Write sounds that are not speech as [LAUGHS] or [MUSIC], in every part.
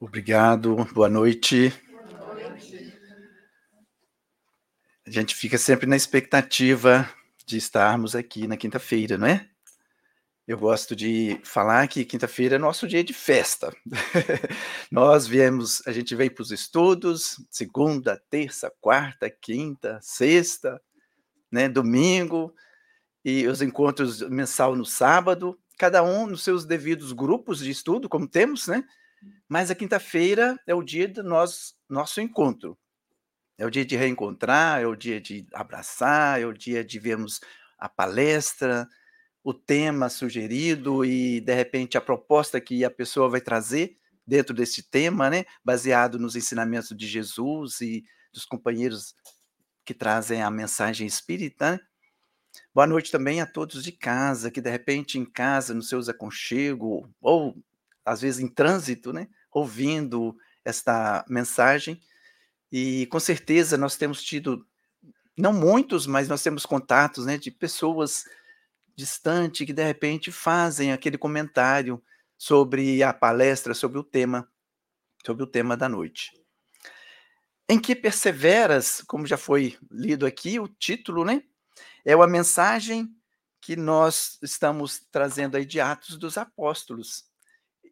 Obrigado, boa noite. A gente fica sempre na expectativa de estarmos aqui na quinta-feira, não é? Eu gosto de falar que quinta-feira é nosso dia de festa. [LAUGHS] Nós viemos, a gente veio para os estudos, segunda, terça, quarta, quinta, sexta, né, domingo, e os encontros mensal no sábado, cada um nos seus devidos grupos de estudo, como temos, né? Mas a quinta-feira é o dia do nosso, nosso encontro. É o dia de reencontrar, é o dia de abraçar, é o dia de vermos a palestra, o tema sugerido e, de repente, a proposta que a pessoa vai trazer dentro desse tema, né? baseado nos ensinamentos de Jesus e dos companheiros que trazem a mensagem espírita. Né? Boa noite também a todos de casa, que de repente em casa, nos seus aconchegos, ou às vezes em trânsito, né, ouvindo esta mensagem. E com certeza nós temos tido, não muitos, mas nós temos contatos né, de pessoas distantes que de repente fazem aquele comentário sobre a palestra, sobre o tema, sobre o tema da noite. Em que perseveras, como já foi lido aqui, o título, né? É uma mensagem que nós estamos trazendo aí de Atos dos Apóstolos.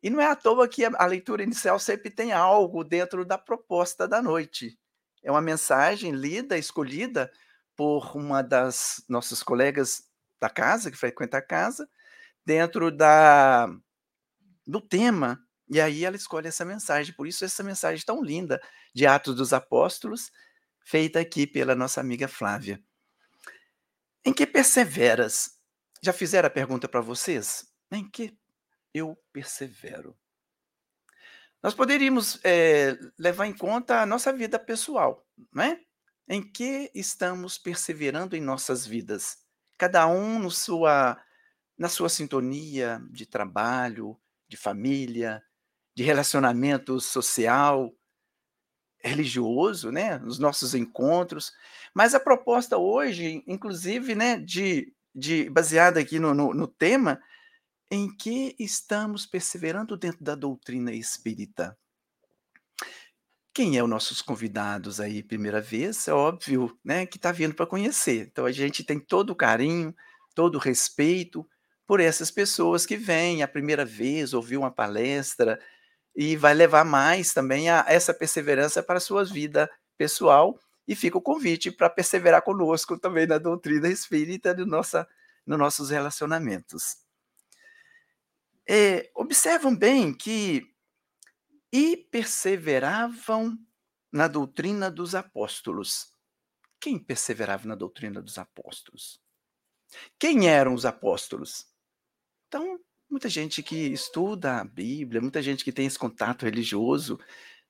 E não é à toa que a, leitura inicial sempre tem algo dentro da proposta da noite. É uma mensagem lida, escolhida por uma das nossas colegas da casa, que frequenta a casa, dentro da do tema. E aí ela escolhe essa mensagem. Por isso, essa mensagem tão linda de Atos dos Apóstolos, feita aqui pela nossa amiga Flávia. Em que perseveras? Já fizeram a pergunta para vocês? Em que eu persevero. Nós poderíamos é, levar em conta a nossa vida pessoal, não é? Em que estamos perseverando em nossas vidas? Cada um no sua, na sua sintonia de trabalho, de família, de relacionamento social, religioso, né? Nos nossos encontros. Mas a proposta hoje, inclusive, né, de, de baseada aqui no, no, no tema, em que estamos perseverando dentro da doutrina espírita. Quem é os nossos convidados aí, primeira vez? É óbvio, né, que está vindo para conhecer. Então a gente tem todo o carinho, todo o respeito por essas pessoas que vêm a primeira vez ouvir uma palestra e vai levar mais também a essa perseverança para a sua vida pessoal e fica o convite para perseverar conosco também na doutrina espírita no nossa, nos nossos relacionamentos é, observam bem que e perseveravam na doutrina dos apóstolos. Quem perseverava na doutrina dos apóstolos? Quem eram os apóstolos? Então, muita gente que estuda a Bíblia, muita gente que tem esse contato religioso,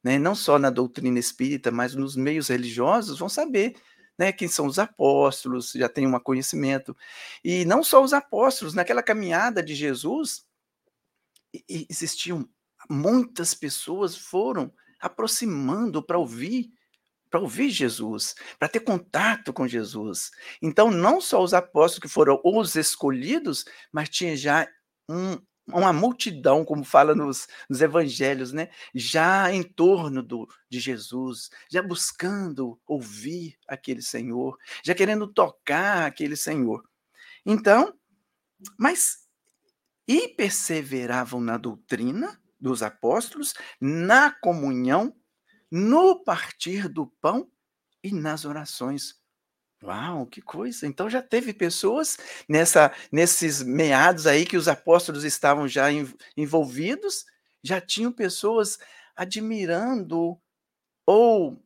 né, não só na doutrina espírita, mas nos meios religiosos, vão saber né, quem são os apóstolos, já tem um conhecimento. E não só os apóstolos, naquela caminhada de Jesus, existiam muitas pessoas foram aproximando para ouvir para ouvir Jesus, para ter contato com Jesus. Então, não só os apóstolos que foram os escolhidos, mas tinha já um, uma multidão, como fala nos, nos, evangelhos, né? já em torno do, de Jesus, já buscando ouvir aquele Senhor, já querendo tocar aquele Senhor. Então, mas e perseveravam na doutrina dos apóstolos, na comunhão, no partir do pão e nas orações. Uau, que coisa! Então já teve pessoas nessa nesses meados aí que os apóstolos estavam já envolvidos, já tinham pessoas admirando ou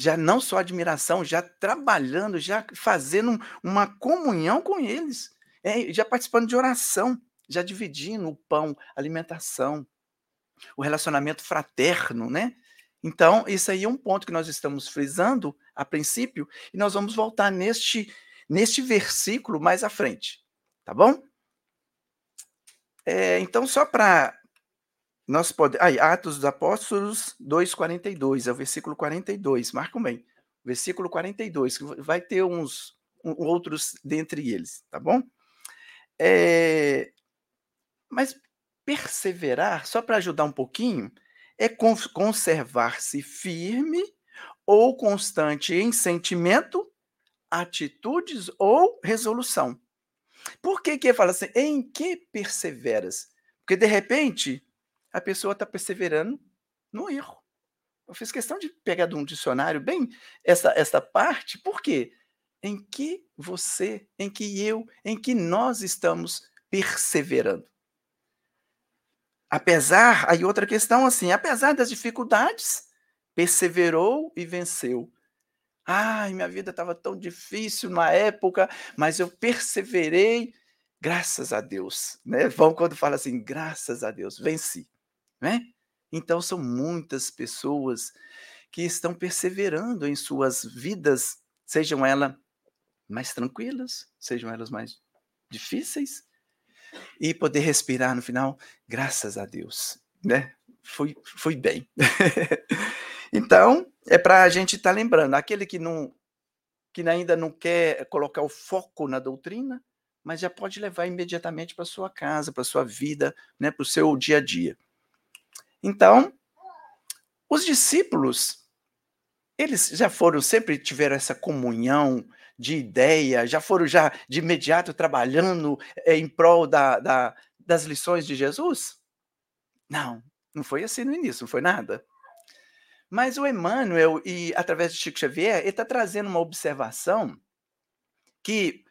já não só admiração, já trabalhando, já fazendo uma comunhão com eles, é, já participando de oração já dividindo o pão, alimentação, o relacionamento fraterno, né? Então, isso aí é um ponto que nós estamos frisando a princípio, e nós vamos voltar neste, neste versículo mais à frente, tá bom? É, então, só para nós podemos. Ah, Atos dos Apóstolos 2,42, é o versículo 42, marcam bem. Versículo 42, que vai ter uns um, outros dentre eles, tá bom? É, mas perseverar, só para ajudar um pouquinho, é conservar-se firme ou constante em sentimento, atitudes ou resolução. Por que que fala assim? Em que perseveras? Porque de repente a pessoa está perseverando no erro. Eu fiz questão de pegar de um dicionário bem essa, essa parte, por quê? Em que você, em que eu, em que nós estamos perseverando. Apesar, aí outra questão assim, apesar das dificuldades, perseverou e venceu. Ai, minha vida estava tão difícil na época, mas eu perseverei, graças a Deus, né? Vão quando fala assim, graças a Deus, venci, né? Então são muitas pessoas que estão perseverando em suas vidas, sejam elas mais tranquilas, sejam elas mais difíceis, e poder respirar no final, graças a Deus, né? Fui, fui bem. [LAUGHS] então, é para a gente estar tá lembrando, aquele que não que ainda não quer colocar o foco na doutrina, mas já pode levar imediatamente para sua casa, para sua vida, né, para o seu dia a dia. Então, os discípulos, eles já foram, sempre tiveram essa comunhão de ideia, já foram já de imediato trabalhando eh, em prol da, da, das lições de Jesus? Não, não foi assim no início, não foi nada. Mas o Emmanuel, e através de Chico Xavier, ele está trazendo uma observação que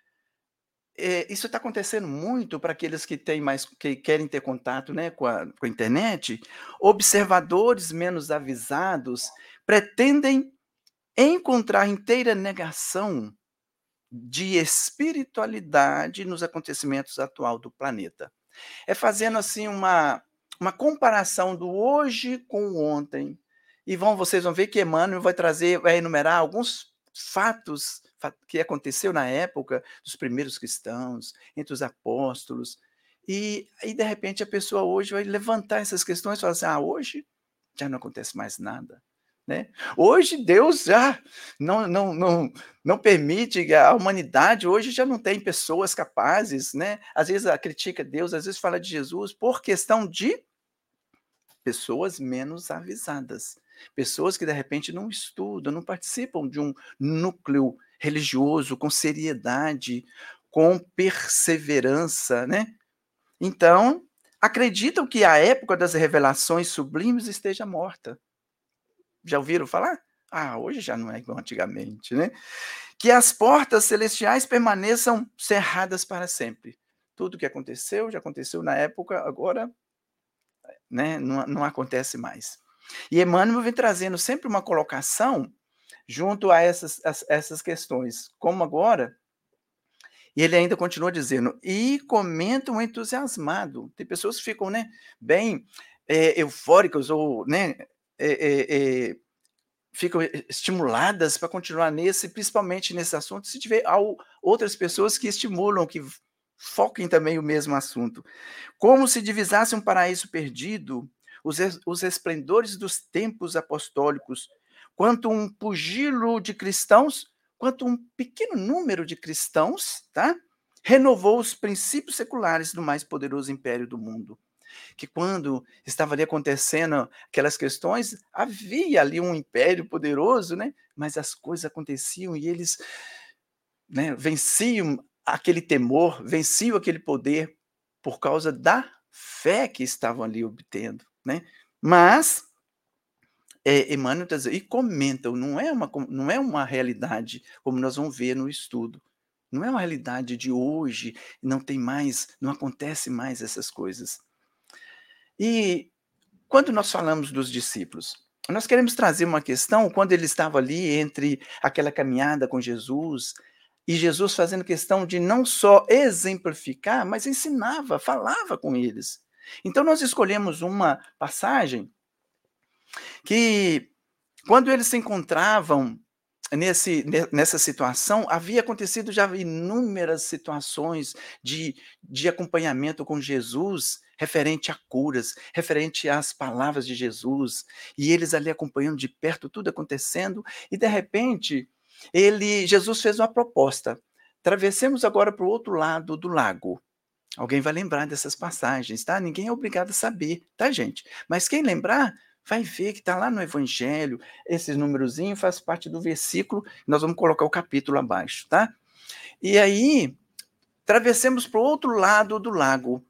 é, isso está acontecendo muito para aqueles que têm mais que querem ter contato né, com, a, com a internet. Observadores menos avisados pretendem encontrar inteira negação de espiritualidade nos acontecimentos atual do planeta. É fazendo assim uma, uma comparação do hoje com o ontem. E vão, vocês vão ver que Emmanuel vai trazer, vai enumerar alguns fatos que aconteceu na época dos primeiros cristãos, entre os apóstolos. E aí, de repente, a pessoa hoje vai levantar essas questões e falar assim: ah, hoje já não acontece mais nada. Né? Hoje Deus já não, não, não, não permite, a humanidade hoje já não tem pessoas capazes, né? Às vezes critica Deus, às vezes fala de Jesus por questão de pessoas menos avisadas, pessoas que de repente não estudam, não participam de um núcleo religioso, com seriedade, com perseverança, né? Então, acreditam que a época das revelações sublimes esteja morta. Já ouviram falar? Ah, hoje já não é igual antigamente, né? Que as portas celestiais permaneçam cerradas para sempre. Tudo que aconteceu, já aconteceu na época, agora né, não, não acontece mais. E Emmanuel vem trazendo sempre uma colocação junto a essas, a essas questões. Como agora, e ele ainda continua dizendo, e comentam entusiasmado. Tem pessoas que ficam né, bem é, eufóricas ou né, é, é, ficam estimuladas para continuar nesse, principalmente nesse assunto, se tiver outras pessoas que estimulam, que foquem também o mesmo assunto. Como se divisasse um paraíso perdido, os, os esplendores dos tempos apostólicos, quanto um pugilo de cristãos, quanto um pequeno número de cristãos, tá? renovou os princípios seculares do mais poderoso império do mundo. Que quando estava ali acontecendo aquelas questões, havia ali um império poderoso, né? mas as coisas aconteciam e eles né, venciam aquele temor, venciam aquele poder por causa da fé que estavam ali obtendo. Né? Mas é, Emmanuel está e comentam, não é, uma, não é uma realidade como nós vamos ver no estudo. Não é uma realidade de hoje, não tem mais, não acontece mais essas coisas. E quando nós falamos dos discípulos, nós queremos trazer uma questão quando ele estava ali entre aquela caminhada com Jesus e Jesus fazendo questão de não só exemplificar, mas ensinava, falava com eles. Então nós escolhemos uma passagem que quando eles se encontravam nesse, nessa situação, havia acontecido já inúmeras situações de, de acompanhamento com Jesus, referente a curas, referente às palavras de Jesus, e eles ali acompanhando de perto tudo acontecendo, e de repente, ele, Jesus fez uma proposta. Travessemos agora para o outro lado do lago. Alguém vai lembrar dessas passagens, tá? Ninguém é obrigado a saber, tá, gente? Mas quem lembrar, vai ver que está lá no Evangelho, esse númerozinho faz parte do versículo, nós vamos colocar o capítulo abaixo, tá? E aí, atravessemos para o outro lado do lago.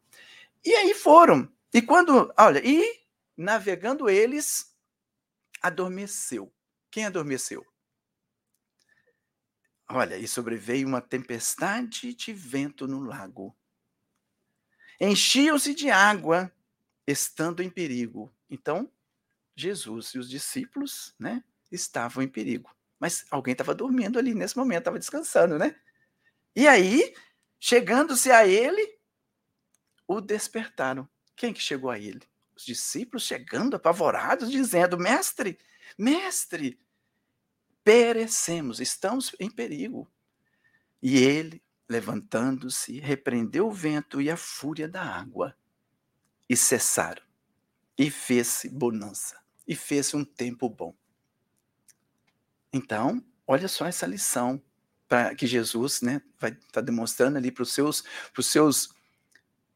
E aí foram. E quando, olha, e navegando eles, adormeceu. Quem adormeceu? Olha, e sobreveio uma tempestade de vento no lago. Enchiam-se de água, estando em perigo. Então, Jesus e os discípulos, né, estavam em perigo. Mas alguém estava dormindo ali nesse momento, estava descansando, né? E aí, chegando-se a ele, o despertaram. Quem que chegou a ele? Os discípulos chegando apavorados, dizendo: Mestre, mestre, perecemos, estamos em perigo. E ele, levantando-se, repreendeu o vento e a fúria da água, e cessaram. E fez-se bonança, e fez-se um tempo bom. Então, olha só essa lição para que Jesus né, vai estar tá demonstrando ali para os seus, seus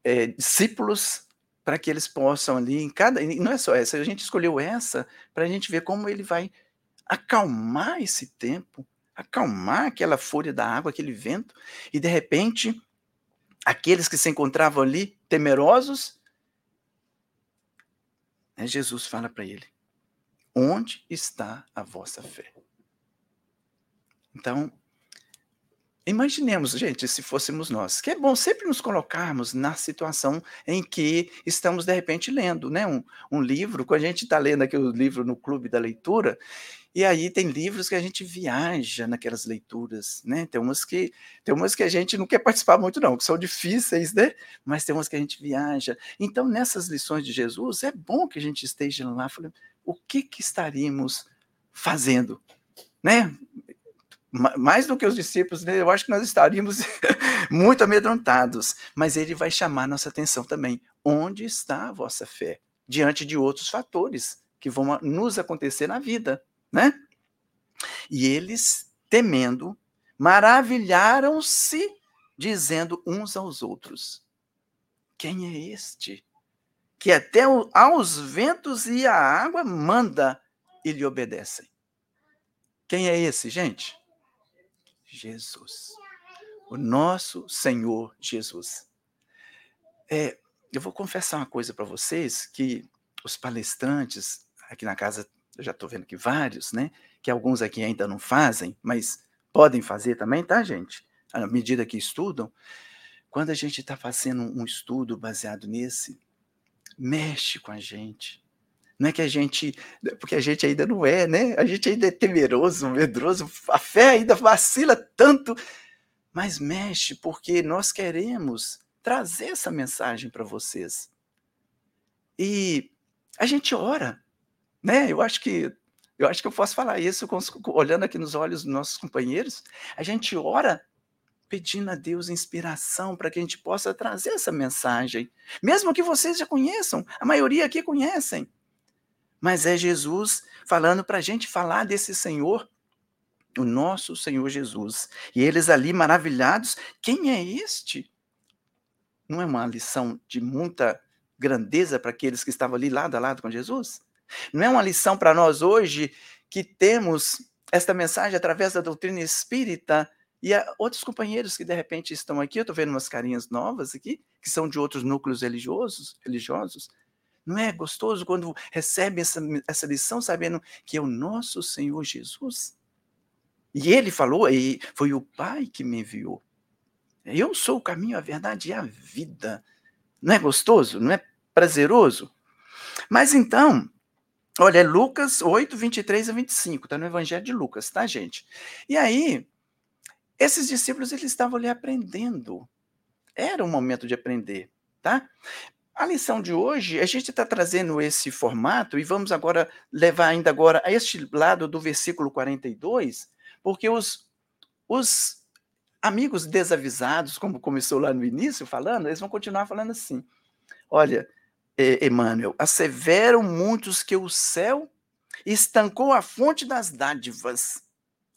é, discípulos, para que eles possam ali, em cada. E não é só essa, a gente escolheu essa para a gente ver como ele vai acalmar esse tempo, acalmar aquela fúria da água, aquele vento, e de repente, aqueles que se encontravam ali temerosos, né, Jesus fala para ele: Onde está a vossa fé? Então, Imaginemos, gente, se fôssemos nós, que é bom sempre nos colocarmos na situação em que estamos, de repente, lendo né, um, um livro, quando a gente está lendo aqui o livro no clube da leitura, e aí tem livros que a gente viaja naquelas leituras, né? Tem umas que tem umas que a gente não quer participar muito não, que são difíceis, né? Mas tem umas que a gente viaja. Então, nessas lições de Jesus, é bom que a gente esteja lá falando o que que estaríamos fazendo, né? Mais do que os discípulos, né, eu acho que nós estaríamos [LAUGHS] muito amedrontados. Mas ele vai chamar nossa atenção também. Onde está a vossa fé? Diante de outros fatores que vão nos acontecer na vida, né? E eles, temendo, maravilharam-se, dizendo uns aos outros: Quem é este? Que até aos ventos e à água manda e lhe obedecem. Quem é esse, gente? Jesus. O nosso Senhor Jesus. É, eu vou confessar uma coisa para vocês, que os palestrantes, aqui na casa, eu já estou vendo que vários, né? Que alguns aqui ainda não fazem, mas podem fazer também, tá, gente? À medida que estudam. Quando a gente está fazendo um estudo baseado nesse, mexe com a gente. Não é que a gente, porque a gente ainda não é, né? A gente ainda é temeroso, medroso, a fé ainda vacila tanto, mas mexe porque nós queremos trazer essa mensagem para vocês. E a gente ora, né? Eu acho que eu acho que eu posso falar isso com, olhando aqui nos olhos dos nossos companheiros. A gente ora pedindo a Deus inspiração para que a gente possa trazer essa mensagem, mesmo que vocês já conheçam, a maioria aqui conhecem mas é Jesus falando para a gente falar desse Senhor, o nosso Senhor Jesus. E eles ali maravilhados, quem é este? Não é uma lição de muita grandeza para aqueles que estavam ali lado a lado com Jesus? Não é uma lição para nós hoje que temos esta mensagem através da doutrina espírita e outros companheiros que de repente estão aqui, eu estou vendo umas carinhas novas aqui, que são de outros núcleos religiosos, religiosos, não é gostoso quando recebe essa, essa lição sabendo que é o nosso Senhor Jesus? E ele falou, e foi o Pai que me enviou. Eu sou o caminho, a verdade e a vida. Não é gostoso? Não é prazeroso? Mas então, olha, é Lucas 8, 23 a 25, está no Evangelho de Lucas, tá, gente? E aí, esses discípulos, eles estavam ali aprendendo. Era um momento de aprender, tá? A lição de hoje, a gente está trazendo esse formato e vamos agora levar ainda agora a este lado do versículo 42, porque os, os amigos desavisados, como começou lá no início falando, eles vão continuar falando assim. Olha, Emmanuel, asseveram muitos que o céu estancou a fonte das dádivas,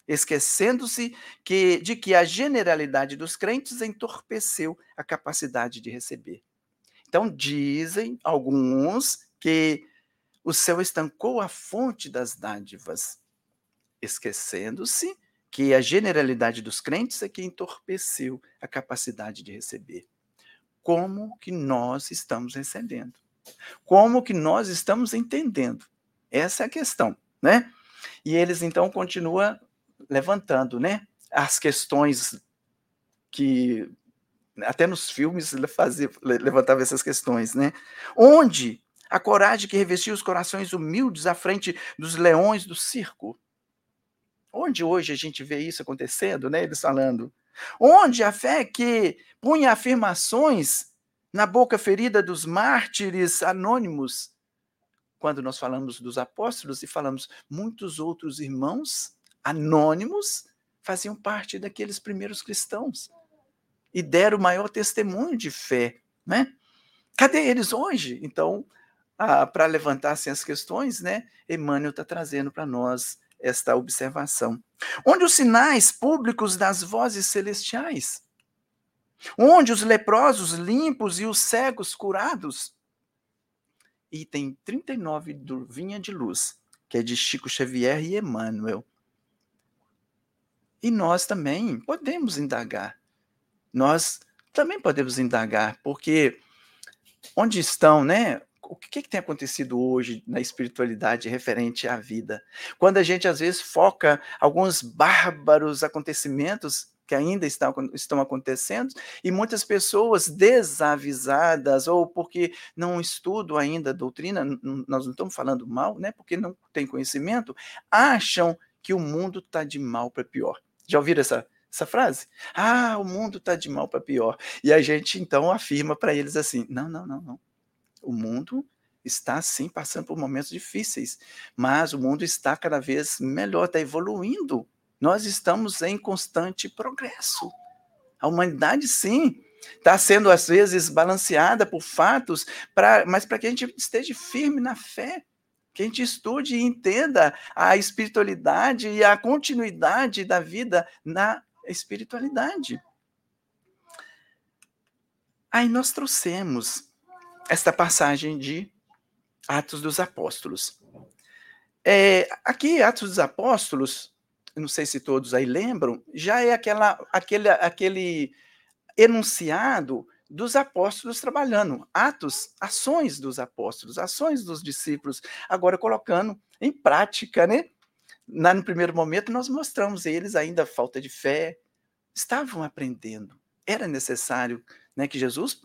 esquecendo-se que, de que a generalidade dos crentes entorpeceu a capacidade de receber. Então, dizem alguns que o céu estancou a fonte das dádivas, esquecendo-se que a generalidade dos crentes é que entorpeceu a capacidade de receber. Como que nós estamos recebendo? Como que nós estamos entendendo? Essa é a questão, né? E eles então continuam levantando, né? As questões que até nos filmes fazia, levantava essas questões, né? Onde a coragem que revestia os corações humildes à frente dos leões do circo? Onde hoje a gente vê isso acontecendo, né? Eles falando. Onde a fé que punha afirmações na boca ferida dos mártires anônimos, quando nós falamos dos apóstolos e falamos muitos outros irmãos anônimos faziam parte daqueles primeiros cristãos e deram o maior testemunho de fé, né? Cadê eles hoje? Então, para levantar assim, as questões, né? Emmanuel está trazendo para nós esta observação. Onde os sinais públicos das vozes celestiais? Onde os leprosos limpos e os cegos curados? Item 39 do Vinha de Luz, que é de Chico Xavier e Emmanuel. E nós também podemos indagar nós também podemos indagar, porque onde estão, né? O que, que tem acontecido hoje na espiritualidade referente à vida? Quando a gente às vezes foca alguns bárbaros acontecimentos que ainda estão, estão acontecendo, e muitas pessoas desavisadas, ou porque não estudam ainda a doutrina, nós não estamos falando mal, né? Porque não tem conhecimento, acham que o mundo está de mal para pior. Já ouviram essa, essa frase? Ah, o mundo está de mal para pior. E a gente então afirma para eles assim: não, não, não, não. O mundo está sim passando por momentos difíceis, mas o mundo está cada vez melhor, está evoluindo. Nós estamos em constante progresso. A humanidade, sim, está sendo às vezes balanceada por fatos, pra, mas para que a gente esteja firme na fé, que a gente estude e entenda a espiritualidade e a continuidade da vida na espiritualidade. Aí nós trouxemos esta passagem de Atos dos Apóstolos. É, aqui, Atos dos Apóstolos, não sei se todos aí lembram, já é aquela, aquele, aquele enunciado dos apóstolos trabalhando, atos, ações dos apóstolos, ações dos discípulos, agora colocando em prática, né? Na, no primeiro momento, nós mostramos eles ainda falta de fé, estavam aprendendo. Era necessário né, que Jesus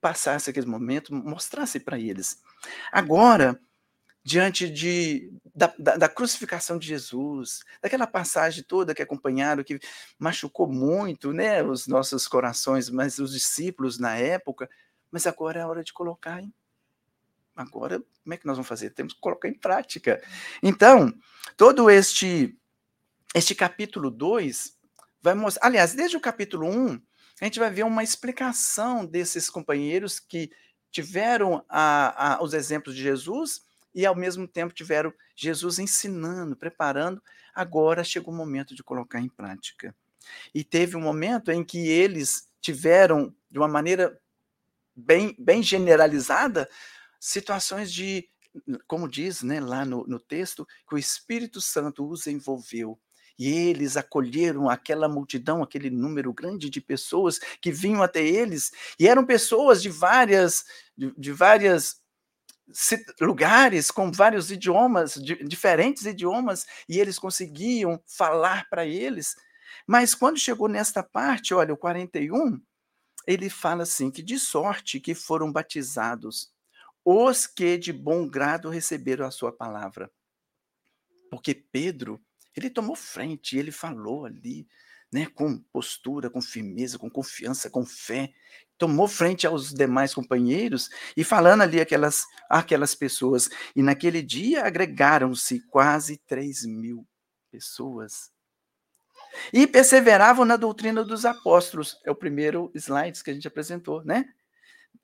passasse aquele momento, mostrasse para eles. Agora, diante de, da, da, da, crucificação de Jesus, daquela passagem toda que acompanharam, que machucou muito né, os nossos corações, mas os discípulos na época, mas agora é a hora de colocar em agora como é que nós vamos fazer? Temos que colocar em prática. Então, todo este este capítulo 2 vai mostrar, aliás, desde o capítulo 1, um, a gente vai ver uma explicação desses companheiros que tiveram a, a, os exemplos de Jesus e, ao mesmo tempo, tiveram Jesus ensinando, preparando. Agora chegou o momento de colocar em prática. E teve um momento em que eles tiveram, de uma maneira bem, bem generalizada, situações de, como diz né, lá no, no texto, que o Espírito Santo os envolveu. E eles acolheram aquela multidão, aquele número grande de pessoas que vinham até eles, e eram pessoas de várias, de, de várias lugares com vários idiomas, diferentes idiomas, e eles conseguiam falar para eles. Mas quando chegou nesta parte, olha, o 41, ele fala assim: que de sorte que foram batizados os que de bom grado receberam a sua palavra. Porque Pedro, ele tomou frente, ele falou ali, né, com postura, com firmeza, com confiança, com fé, tomou frente aos demais companheiros e falando ali aquelas, aquelas pessoas. E naquele dia agregaram-se quase 3 mil pessoas. E perseveravam na doutrina dos apóstolos. É o primeiro slide que a gente apresentou, né?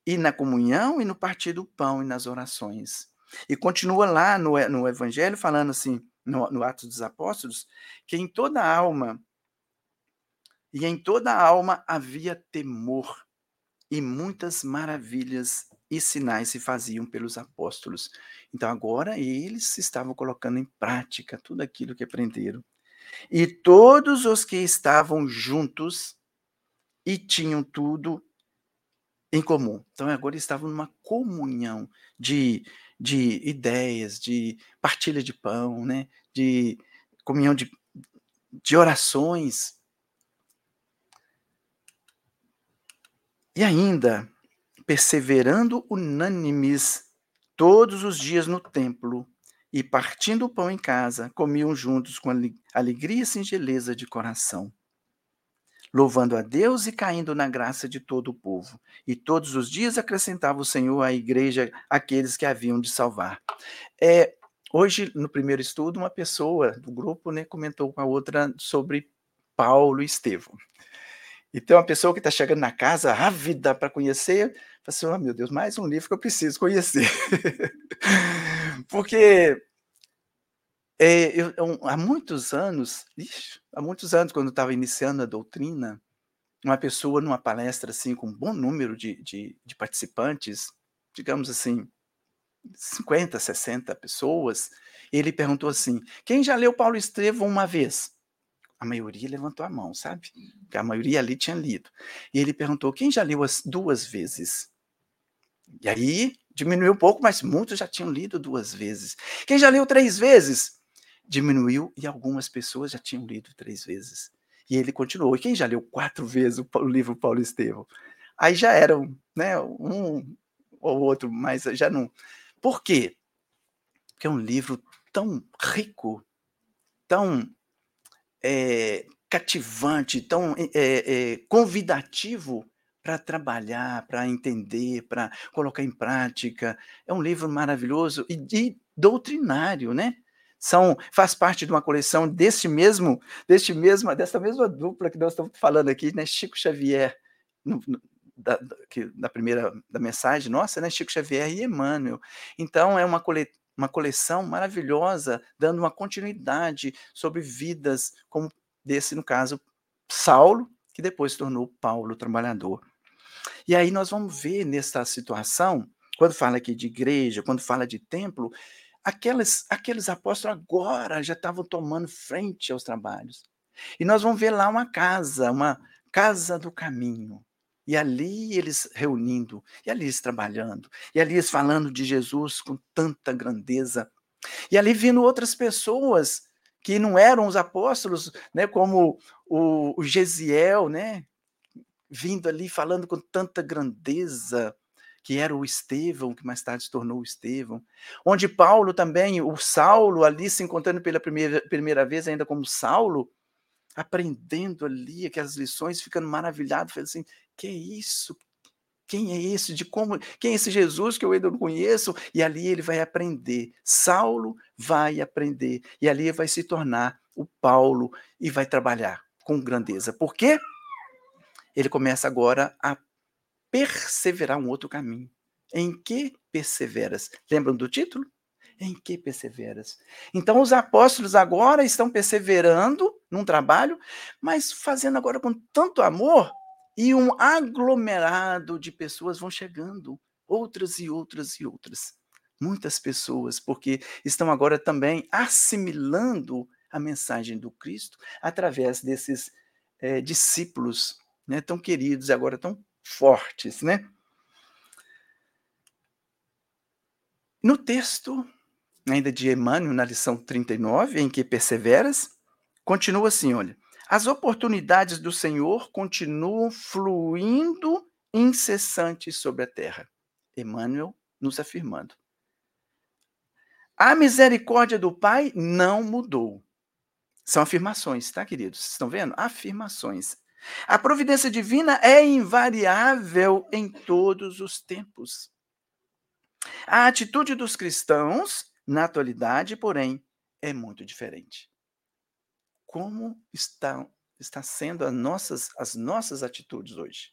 E na comunhão, e no partir do pão, e nas orações. E continua lá no, no Evangelho, falando assim, no, no Atos dos Apóstolos, que em toda alma, e em toda alma havia temor, e muitas maravilhas e sinais se faziam pelos apóstolos. Então agora eles estavam colocando em prática tudo aquilo que aprenderam. E todos os que estavam juntos e tinham tudo em comum. Então agora estavam numa comunhão de, de ideias, de partilha de pão, né? de comunhão de, de orações. E ainda perseverando unânimes todos os dias no templo e partindo o pão em casa, comiam juntos com alegria e singeleza de coração, louvando a Deus e caindo na graça de todo o povo. E todos os dias acrescentava o Senhor à igreja aqueles que haviam de salvar. É, hoje, no primeiro estudo, uma pessoa do grupo né, comentou com a outra sobre Paulo e Estevão. E tem uma pessoa que está chegando na casa, ávida para conhecer, fala assim: oh, meu Deus, mais um livro que eu preciso conhecer. [LAUGHS] Porque é, eu, eu, há muitos anos, ixi, há muitos anos, quando eu estava iniciando a doutrina, uma pessoa numa palestra assim, com um bom número de, de, de participantes, digamos assim, 50, 60 pessoas, ele perguntou assim: quem já leu Paulo Estevão uma vez? A maioria levantou a mão, sabe? Porque a maioria ali tinha lido. E ele perguntou: quem já leu as duas vezes? E aí diminuiu um pouco, mas muitos já tinham lido duas vezes. Quem já leu três vezes? Diminuiu e algumas pessoas já tinham lido três vezes. E ele continuou. E quem já leu quatro vezes o livro Paulo Estevão? Aí já eram, né, um ou outro, mas já não. Por quê? Porque é um livro tão rico, tão é, cativante, tão é, é, convidativo para trabalhar, para entender, para colocar em prática. É um livro maravilhoso e, e doutrinário, né? São, faz parte de uma coleção desse mesmo, deste mesmo, dessa mesma dupla que nós estamos falando aqui, né? Chico Xavier, no, no, da, que, da primeira da mensagem nossa, né? Chico Xavier e Emmanuel. Então é uma coleção uma coleção maravilhosa, dando uma continuidade sobre vidas, como desse, no caso, Saulo, que depois se tornou Paulo, trabalhador. E aí nós vamos ver nessa situação, quando fala aqui de igreja, quando fala de templo, aqueles, aqueles apóstolos agora já estavam tomando frente aos trabalhos. E nós vamos ver lá uma casa, uma casa do caminho. E ali eles reunindo, e ali eles trabalhando, e ali eles falando de Jesus com tanta grandeza. E ali vindo outras pessoas que não eram os apóstolos, né, como o, o Gesiel, né, vindo ali falando com tanta grandeza, que era o Estevão, que mais tarde se tornou o Estevão. Onde Paulo também, o Saulo, ali se encontrando pela primeira, primeira vez, ainda como Saulo, aprendendo ali aquelas lições, ficando maravilhado, falando assim: que é isso? Quem é esse? De como? Quem é esse Jesus que eu ainda não conheço? E ali ele vai aprender. Saulo vai aprender e ali vai se tornar o Paulo e vai trabalhar com grandeza. Por quê? Ele começa agora a perseverar um outro caminho. Em que perseveras? Lembram do título? Em que perseveras? Então, os apóstolos agora estão perseverando num trabalho, mas fazendo agora com tanto amor e um aglomerado de pessoas vão chegando, outras e outras e outras. Muitas pessoas, porque estão agora também assimilando a mensagem do Cristo através desses é, discípulos né, tão queridos e agora tão fortes. Né? No texto, ainda de Emmanuel, na lição 39, em que perseveras, continua assim: olha. As oportunidades do Senhor continuam fluindo incessantes sobre a terra. Emmanuel nos afirmando. A misericórdia do Pai não mudou. São afirmações, tá, queridos? Estão vendo? Afirmações. A providência divina é invariável em todos os tempos. A atitude dos cristãos, na atualidade, porém, é muito diferente como está, está sendo as nossas, as nossas atitudes hoje.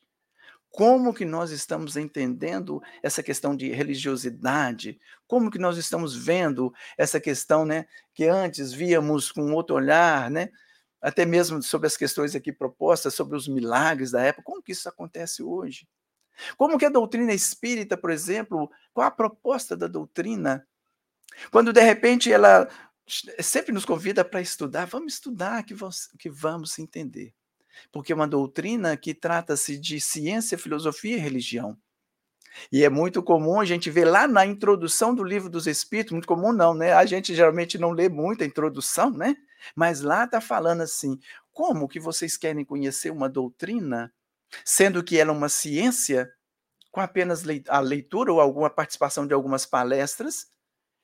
Como que nós estamos entendendo essa questão de religiosidade? Como que nós estamos vendo essa questão, né, que antes víamos com outro olhar, né? Até mesmo sobre as questões aqui propostas, sobre os milagres da época. Como que isso acontece hoje? Como que a doutrina espírita, por exemplo, qual a proposta da doutrina? Quando de repente ela sempre nos convida para estudar, vamos estudar que, vamos, que vamos entender. Porque é uma doutrina que trata-se de ciência, filosofia e religião. E é muito comum a gente ver lá na introdução do livro dos Espíritos, muito comum não, né? A gente geralmente não lê muito a introdução, né? Mas lá está falando assim: como que vocês querem conhecer uma doutrina, sendo que ela é uma ciência, com apenas a leitura ou alguma participação de algumas palestras,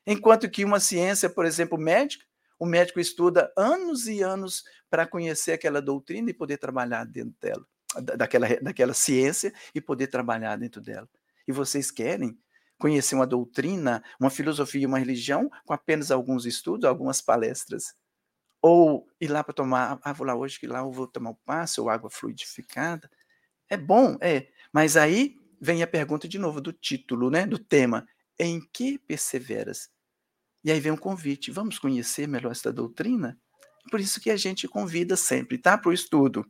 enquanto que uma ciência, por exemplo, médica, o médico estuda anos e anos para conhecer aquela doutrina e poder trabalhar dentro dela, daquela, daquela ciência e poder trabalhar dentro dela. E vocês querem conhecer uma doutrina, uma filosofia, uma religião com apenas alguns estudos, algumas palestras. Ou ir lá para tomar, ah, vou lá hoje que lá eu vou tomar o passe ou água fluidificada. É bom, é. Mas aí vem a pergunta de novo do título, né, do tema. Em que perseveras? E aí vem um convite, vamos conhecer melhor esta doutrina? Por isso que a gente convida sempre, tá? Para o estudo.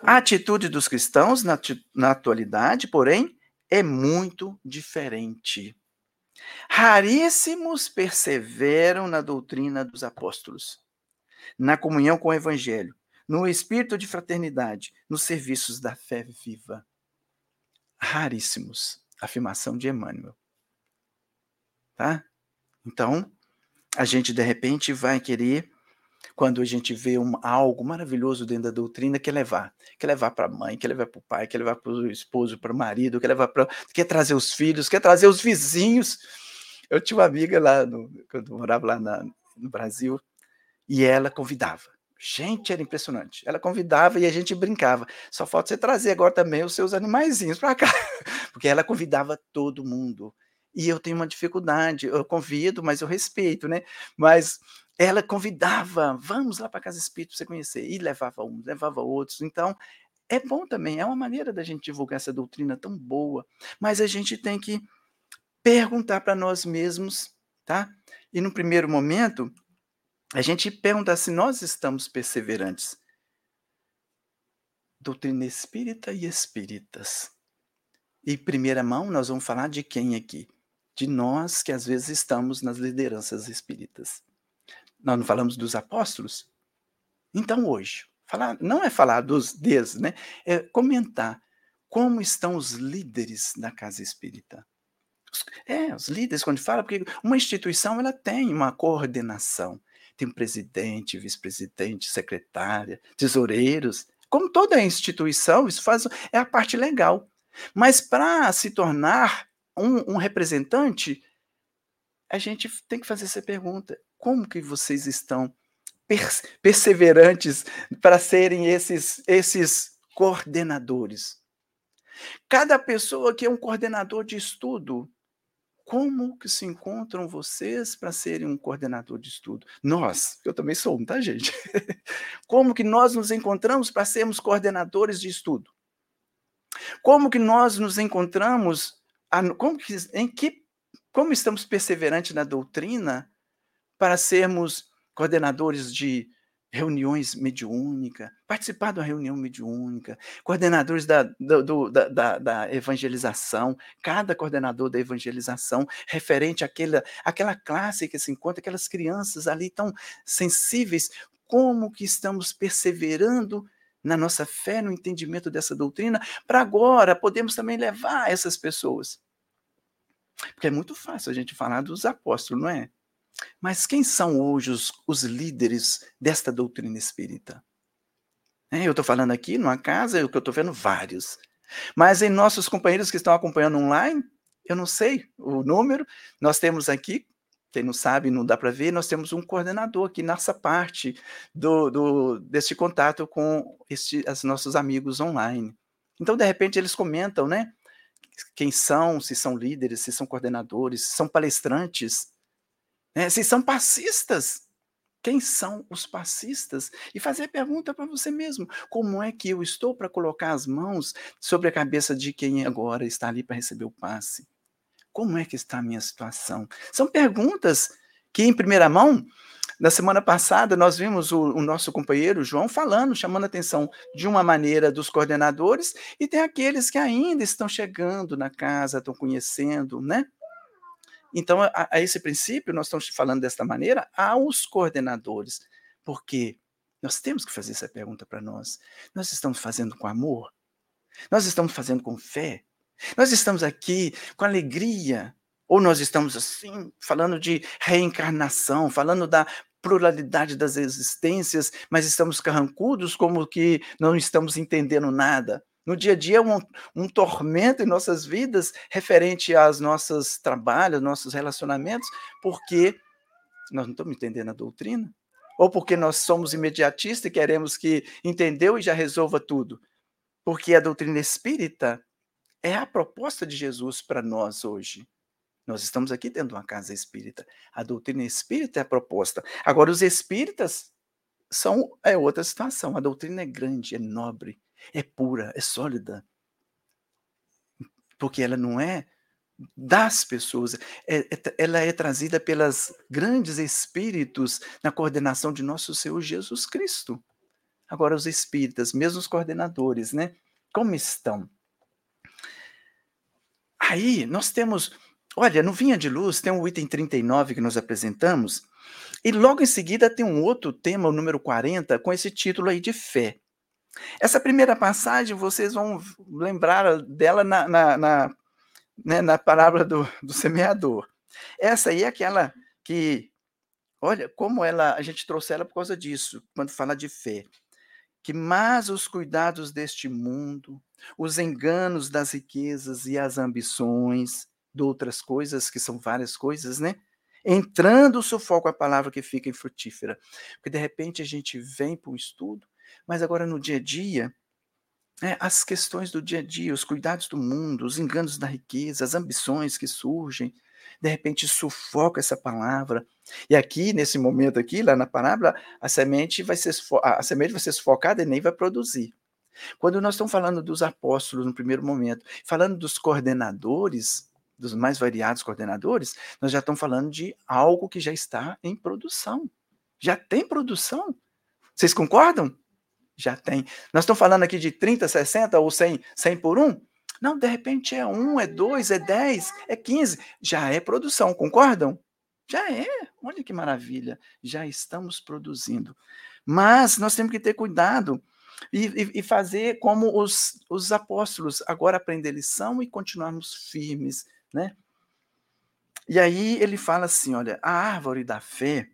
A atitude dos cristãos na, na atualidade, porém, é muito diferente. Raríssimos perseveram na doutrina dos apóstolos, na comunhão com o evangelho, no espírito de fraternidade, nos serviços da fé viva. Raríssimos. Afirmação de Emmanuel. Tá? Então, a gente de repente vai querer, quando a gente vê um, algo maravilhoso dentro da doutrina, quer levar. Quer levar para a mãe, quer levar para o pai, quer levar para o esposo, para o marido, quer levar para. quer trazer os filhos, quer trazer os vizinhos. Eu tinha uma amiga lá, no, quando eu morava lá na, no Brasil, e ela convidava. Gente, era impressionante. Ela convidava e a gente brincava. Só falta você trazer agora também os seus animaizinhos para cá. [LAUGHS] Porque ela convidava todo mundo e eu tenho uma dificuldade. Eu convido, mas eu respeito, né? Mas ela convidava, vamos lá para a casa espírita para você conhecer, e levava um, levava outros. Então, é bom também, é uma maneira da gente divulgar essa doutrina tão boa, mas a gente tem que perguntar para nós mesmos, tá? E no primeiro momento, a gente perguntar se nós estamos perseverantes. Doutrina espírita e espíritas. E primeira mão, nós vamos falar de quem aqui? de nós que às vezes estamos nas lideranças espíritas. Nós não falamos dos apóstolos? Então hoje, falar, não é falar dos des, né? É comentar como estão os líderes da casa espírita. É, os líderes, quando fala, porque uma instituição ela tem uma coordenação. Tem presidente, vice-presidente, secretária, tesoureiros. Como toda instituição, isso faz é a parte legal. Mas para se tornar um, um representante, a gente tem que fazer essa pergunta: como que vocês estão perseverantes para serem esses, esses coordenadores? Cada pessoa que é um coordenador de estudo, como que se encontram vocês para serem um coordenador de estudo? Nós, eu também sou, tá, gente? [LAUGHS] Como que nós nos encontramos para sermos coordenadores de estudo? Como que nós nos encontramos como, em que, como estamos perseverantes na doutrina para sermos coordenadores de reuniões mediúnicas, participar de uma reunião mediúnica, coordenadores da, do, da, da, da, evangelização, cada coordenador da evangelização, referente àquela, àquela classe que se encontra, aquelas crianças ali tão sensíveis, como que estamos perseverando na nossa fé, no entendimento dessa doutrina, para agora podemos também levar essas pessoas. Porque é muito fácil a gente falar dos apóstolos, não é? Mas quem são hoje os, os líderes desta doutrina espírita? É, eu estou falando aqui numa casa, o que eu estou vendo vários. Mas em nossos companheiros que estão acompanhando online, eu não sei o número, nós temos aqui, quem não sabe, não dá para ver, nós temos um coordenador aqui nessa parte do, do deste contato com este, os nossos amigos online. Então, de repente, eles comentam, né? quem são, se são líderes, se são coordenadores, se são palestrantes, né? se são passistas. Quem são os passistas? E fazer a pergunta para você mesmo: como é que eu estou para colocar as mãos sobre a cabeça de quem agora está ali para receber o passe? Como é que está a minha situação? São perguntas que, em primeira mão, Na semana passada, nós vimos o, o, nosso companheiro João falando, chamando a atenção de uma maneira dos coordenadores, e tem aqueles que ainda estão chegando na casa, estão conhecendo, né? Então, a, a esse princípio, nós estamos falando desta maneira aos coordenadores, porque nós temos que fazer essa pergunta para nós. Nós estamos fazendo com amor? Nós estamos fazendo com fé? Nós estamos aqui com alegria ou nós estamos assim, falando de reencarnação, falando da pluralidade das existências, mas estamos carrancudos como que não estamos entendendo nada. No dia a dia, um, um tormento em nossas vidas referente aos nossos trabalhos, nossos relacionamentos, porque nós não estamos entendendo a doutrina? Ou porque nós somos imediatistas e queremos que entendeu e já resolva tudo? Porque a doutrina espírita é a proposta de Jesus para nós hoje. Nós estamos aqui dentro de uma casa espírita. A doutrina espírita é a proposta. Agora, os espíritas são é outra situação. A doutrina é grande, é nobre, é pura, é sólida. Porque ela não é das pessoas, é, é, ela é trazida pelas grandes espíritos na coordenação de nosso Senhor Jesus Cristo. Agora, os espíritas, mesmo os coordenadores, né? Como estão? Aí nós temos Olha, no Vinha de Luz tem um item 39 que nós apresentamos, e logo em seguida tem um outro tema, o número 40, com esse título aí de fé. Essa primeira passagem, vocês vão lembrar dela na, na, na, né, na parábola do, do semeador. Essa aí é aquela que, olha, como ela, a gente trouxe ela por causa disso, quando fala de fé. Que mais os cuidados deste mundo, os enganos das riquezas e as ambições, de outras coisas, que são várias coisas, né? Entrando o sufoco a palavra que fica infrutífera. Porque de repente a gente vem para um estudo, mas agora no dia a dia, é, as questões do dia a dia, os cuidados do mundo, os enganos da riqueza, as ambições que surgem, de repente sufoca essa palavra. E aqui, nesse momento aqui, lá na parábola, a semente vai ser, a semente vai ser sufocada e nem vai produzir. Quando nós estamos falando dos apóstolos no primeiro momento, falando dos coordenadores, dos mais variados coordenadores, nós já estamos falando de algo que já está em produção. Já tem produção. Vocês concordam? Já tem. Nós estamos falando aqui de 30, 60 ou 100, 100 por um? Não, de repente é um, é dois, é 10, é 15. Já é produção, concordam? Já é. Olha que maravilha. Já estamos produzindo. Mas nós temos que ter cuidado e, e, e fazer como os, os apóstolos, agora aprender lição e continuarmos firmes, né? E aí ele fala assim: olha, a árvore da fé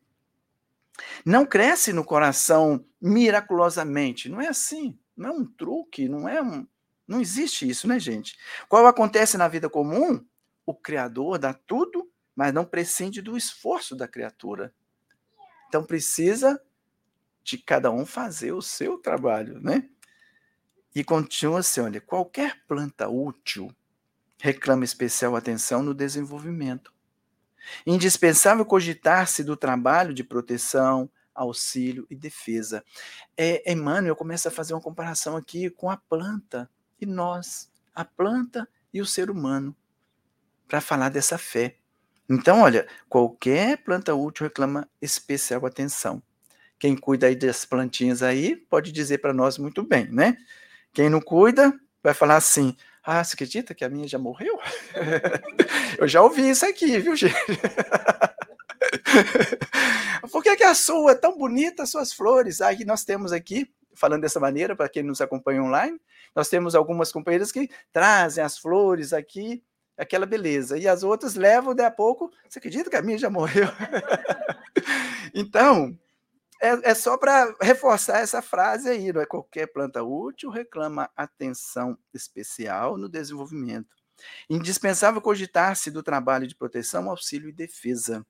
não cresce no coração miraculosamente. Não é assim. Não é um truque, não é um. Não existe isso, né, gente? Qual acontece na vida comum? O Criador dá tudo, mas não prescinde do esforço da criatura. Então precisa de cada um fazer o seu trabalho, né? E continua assim: olha, qualquer planta útil reclama especial atenção no desenvolvimento. Indispensável cogitar-se do trabalho de proteção, auxílio e defesa. É, Emmanuel começa a fazer uma comparação aqui com a planta e nós, a planta e o ser humano, para falar dessa fé. Então, olha, qualquer planta útil reclama especial atenção. Quem cuida aí das plantinhas aí pode dizer para nós muito bem, né? Quem não cuida vai falar assim: ah, você acredita que a minha já morreu? [LAUGHS] Eu já ouvi isso aqui, viu, gente? [LAUGHS] Por que, que a sua é tão bonita, as suas flores? Aí nós temos aqui, falando dessa maneira, para quem nos acompanha online, nós temos algumas companheiras que trazem as flores aqui, aquela beleza, e as outras levam de a pouco. Você acredita que a minha já morreu? [LAUGHS] então, é, é só para reforçar essa frase aí, não é? Qualquer planta útil reclama atenção especial no desenvolvimento. Indispensável cogitar-se do trabalho de proteção, auxílio e defesa.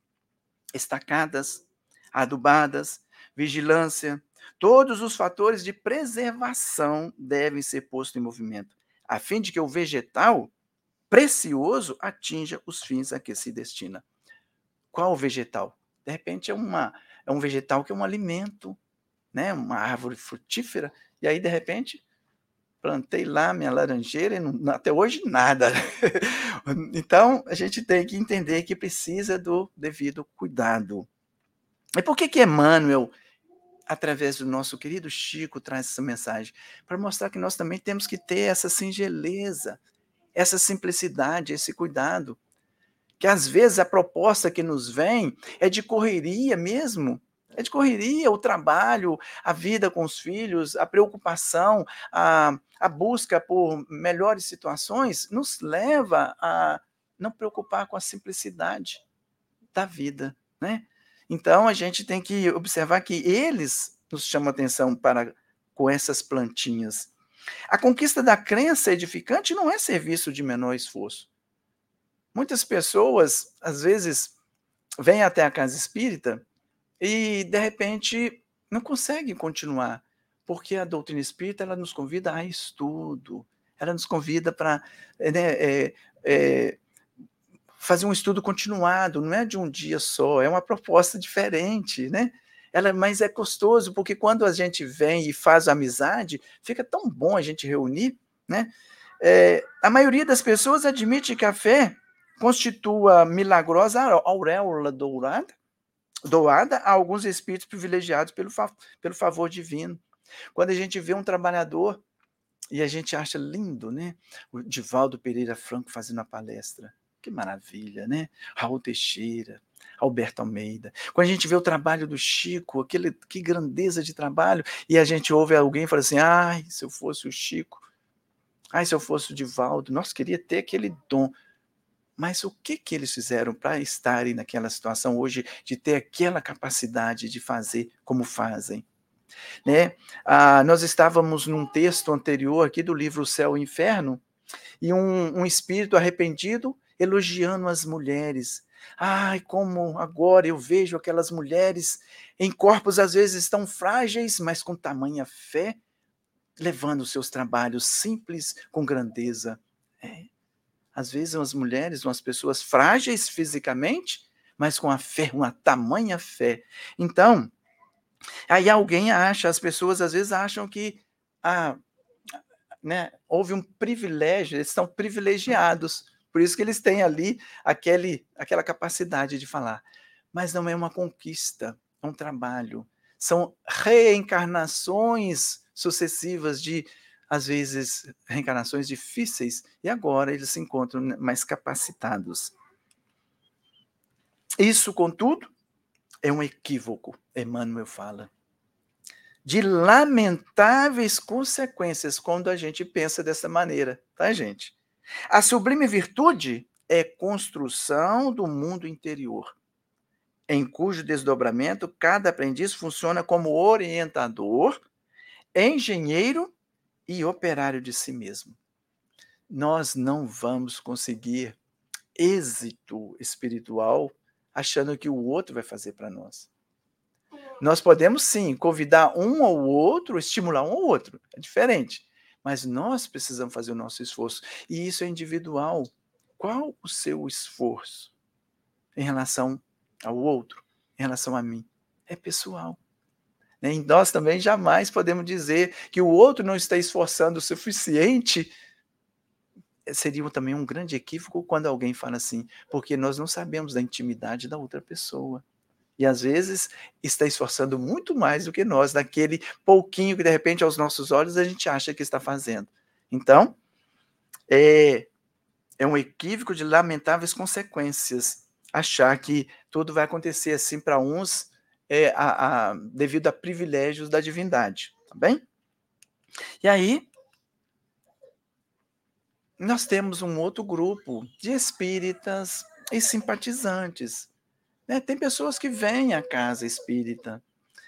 Estacadas, adubadas, vigilância, todos os fatores de preservação devem ser postos em movimento, a fim de que o vegetal precioso atinja os fins a que se destina. Qual vegetal? De repente é uma é um vegetal que é um alimento, né? Uma árvore frutífera. E aí, de repente, plantei lá minha laranjeira e não, até hoje nada. [LAUGHS] então, a gente tem que entender que precisa do devido cuidado. E por que que Emmanuel, através do nosso querido Chico, traz essa mensagem? Para mostrar que nós também temos que ter essa singeleza, essa simplicidade, esse cuidado. Que às vezes a proposta que nos vem é de correria mesmo, é de correria, o trabalho, a vida com os filhos, a preocupação, a, a busca por melhores situações nos leva a não preocupar com a simplicidade da vida, né? Então a gente tem que observar que eles nos chamam atenção para com essas plantinhas. A conquista da crença edificante não é serviço de menor esforço. Muitas pessoas, às vezes, vêm até a casa espírita e, de repente, não conseguem continuar, porque a doutrina espírita ela nos convida a estudo, ela nos convida para né, é, é, fazer um estudo continuado, não é de um dia só, é uma proposta diferente, né? Ela, mas é gostoso, porque quando a gente vem e faz amizade, fica tão bom a gente reunir, né? É, a maioria das pessoas admite que a fé constitua milagrosa auréola dourada, doada a alguns espíritos privilegiados pelo, fa pelo favor divino. Quando a gente vê um trabalhador e a gente acha lindo, né? O Divaldo Pereira Franco fazendo a palestra. Que maravilha, né? Raul Teixeira, Alberto Almeida. Quando a gente vê o trabalho do Chico, aquele, que grandeza de trabalho, e a gente ouve alguém falar assim: ai, se eu fosse o Chico, ai, se eu fosse o Divaldo, nossa, queria ter aquele dom. Mas o que, que eles fizeram para estarem naquela situação hoje, de ter aquela capacidade de fazer como fazem? Né? Ah, nós estávamos num texto anterior aqui do livro Céu e Inferno, e um, um espírito arrependido elogiando as mulheres. Ai, como agora eu vejo aquelas mulheres em corpos às vezes tão frágeis, mas com tamanha fé, levando seus trabalhos simples com grandeza. É. Às vezes as mulheres, umas pessoas frágeis fisicamente, mas com a fé, uma tamanha fé. Então, aí alguém acha, as pessoas às vezes acham que ah, né, houve um privilégio, eles estão privilegiados por isso que eles têm ali aquele, aquela capacidade de falar. Mas não é uma conquista, é um trabalho. São reencarnações sucessivas de, às vezes, reencarnações difíceis, e agora eles se encontram mais capacitados. Isso, contudo, é um equívoco, Emmanuel fala. De lamentáveis consequências quando a gente pensa dessa maneira, tá, gente? A sublime virtude é construção do mundo interior, em cujo desdobramento cada aprendiz funciona como orientador, engenheiro e operário de si mesmo. Nós não vamos conseguir êxito espiritual achando que o outro vai fazer para nós. Nós podemos sim convidar um ou outro, estimular um ou outro, é diferente. Mas nós precisamos fazer o nosso esforço. E isso é individual. Qual o seu esforço em relação ao outro, em relação a mim? É pessoal. Né? E nós também jamais podemos dizer que o outro não está esforçando o suficiente. Seria também um grande equívoco quando alguém fala assim, porque nós não sabemos da intimidade da outra pessoa. E às vezes está esforçando muito mais do que nós, naquele pouquinho que de repente aos nossos olhos a gente acha que está fazendo. Então, é, é um equívoco de lamentáveis consequências achar que tudo vai acontecer assim para uns é, a, a, devido a privilégios da divindade, tá bem? E aí, nós temos um outro grupo de espíritas e simpatizantes né? Tem pessoas que vêm à casa espírita.